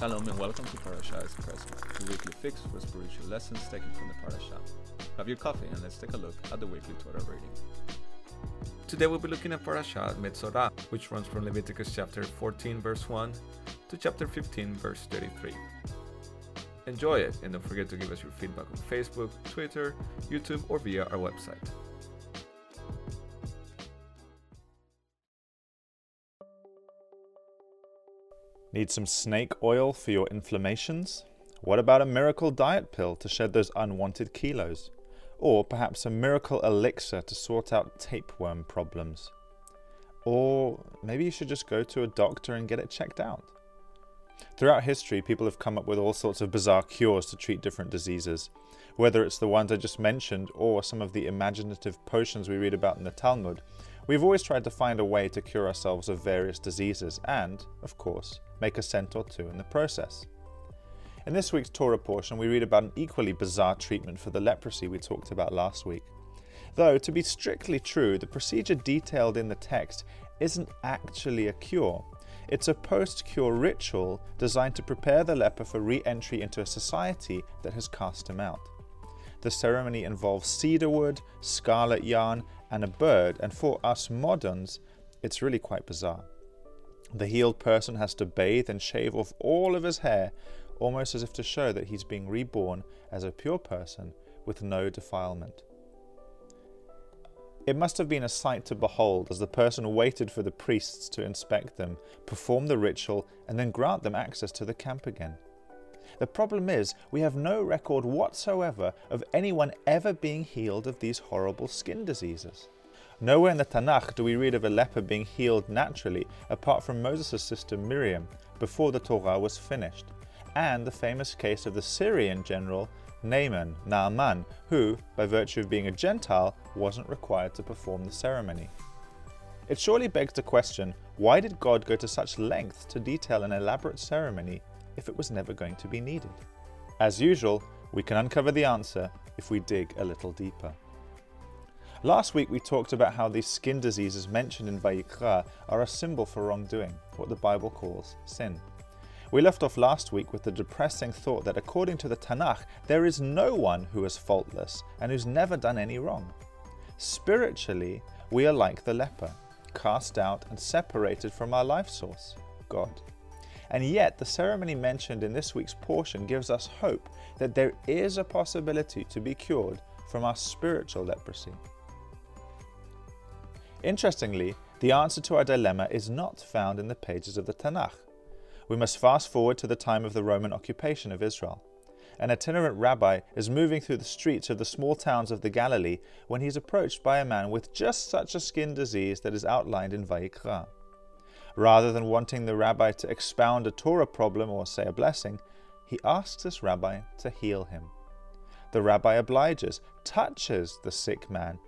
Shalom and welcome to Parashah Espresso, the weekly fix for spiritual lessons taken from the Parashah. Have your coffee and let's take a look at the weekly Torah reading. Today we'll be looking at Parashat Metzora, which runs from Leviticus chapter 14 verse 1 to chapter 15 verse 33. Enjoy it and don't forget to give us your feedback on Facebook, Twitter, YouTube, or via our website. Need some snake oil for your inflammations? What about a miracle diet pill to shed those unwanted kilos? Or perhaps a miracle elixir to sort out tapeworm problems? Or maybe you should just go to a doctor and get it checked out. Throughout history, people have come up with all sorts of bizarre cures to treat different diseases. Whether it's the ones I just mentioned or some of the imaginative potions we read about in the Talmud, we've always tried to find a way to cure ourselves of various diseases and, of course, make a cent or two in the process. In this week's Torah portion, we read about an equally bizarre treatment for the leprosy we talked about last week. Though, to be strictly true, the procedure detailed in the text isn't actually a cure. It's a post cure ritual designed to prepare the leper for re entry into a society that has cast him out. The ceremony involves cedar wood, scarlet yarn, and a bird, and for us moderns, it's really quite bizarre. The healed person has to bathe and shave off all of his hair, almost as if to show that he's being reborn as a pure person with no defilement. It must have been a sight to behold as the person waited for the priests to inspect them, perform the ritual, and then grant them access to the camp again. The problem is, we have no record whatsoever of anyone ever being healed of these horrible skin diseases. Nowhere in the Tanakh do we read of a leper being healed naturally, apart from Moses' sister Miriam, before the Torah was finished, and the famous case of the Syrian general Naaman, Naaman, who, by virtue of being a Gentile, wasn't required to perform the ceremony. It surely begs the question why did God go to such length to detail an elaborate ceremony if it was never going to be needed? As usual, we can uncover the answer if we dig a little deeper. Last week we talked about how these skin diseases mentioned in Vayikra are a symbol for wrongdoing, what the Bible calls sin. We left off last week with the depressing thought that according to the Tanakh, there is no one who is faultless and who's never done any wrong. Spiritually, we are like the leper, cast out and separated from our life source, God. And yet, the ceremony mentioned in this week's portion gives us hope that there is a possibility to be cured from our spiritual leprosy. Interestingly, the answer to our dilemma is not found in the pages of the Tanakh. We must fast forward to the time of the Roman occupation of Israel. An itinerant rabbi is moving through the streets of the small towns of the Galilee when he is approached by a man with just such a skin disease that is outlined in Vayikra. Rather than wanting the rabbi to expound a Torah problem or say a blessing, he asks this rabbi to heal him. The rabbi obliges, touches the sick man,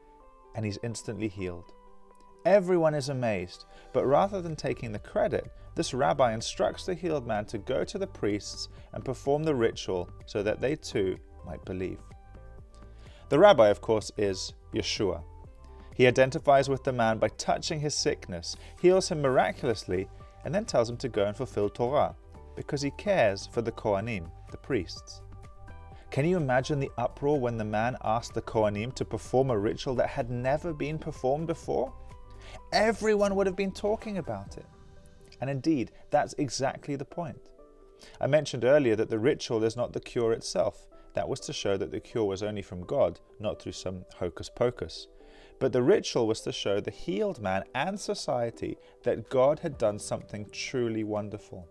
and he's instantly healed. Everyone is amazed, but rather than taking the credit, this rabbi instructs the healed man to go to the priests and perform the ritual so that they too might believe. The rabbi, of course, is Yeshua. He identifies with the man by touching his sickness, heals him miraculously, and then tells him to go and fulfill Torah because he cares for the Kohanim, the priests. Can you imagine the uproar when the man asked the Kohanim to perform a ritual that had never been performed before? Everyone would have been talking about it. And indeed, that's exactly the point. I mentioned earlier that the ritual is not the cure itself. That was to show that the cure was only from God, not through some hocus pocus. But the ritual was to show the healed man and society that God had done something truly wonderful.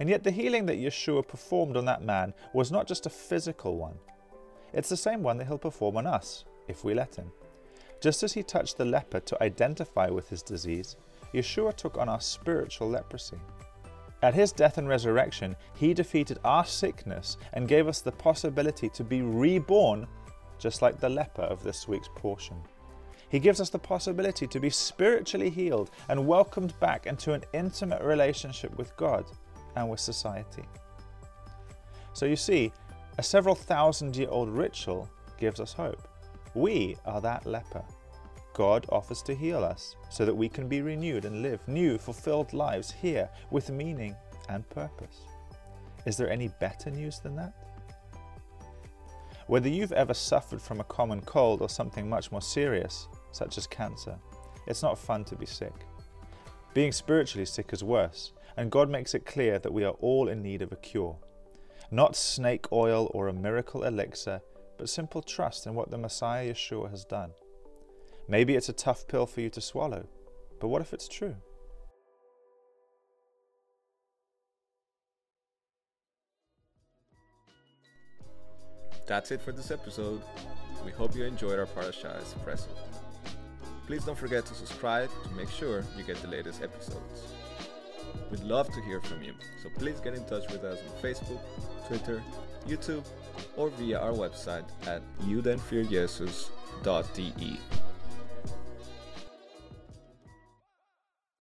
And yet, the healing that Yeshua performed on that man was not just a physical one, it's the same one that he'll perform on us, if we let him. Just as he touched the leper to identify with his disease, Yeshua took on our spiritual leprosy. At his death and resurrection, he defeated our sickness and gave us the possibility to be reborn, just like the leper of this week's portion. He gives us the possibility to be spiritually healed and welcomed back into an intimate relationship with God and with society. So you see, a several thousand year old ritual gives us hope. We are that leper. God offers to heal us so that we can be renewed and live new, fulfilled lives here with meaning and purpose. Is there any better news than that? Whether you've ever suffered from a common cold or something much more serious, such as cancer, it's not fun to be sick. Being spiritually sick is worse, and God makes it clear that we are all in need of a cure. Not snake oil or a miracle elixir, but simple trust in what the Messiah Yeshua has done. Maybe it's a tough pill for you to swallow, but what if it's true? That's it for this episode. We hope you enjoyed our Parashah Espresso. Please don't forget to subscribe to make sure you get the latest episodes. We'd love to hear from you, so please get in touch with us on Facebook, Twitter, YouTube, or via our website at judenfuerjesus.de.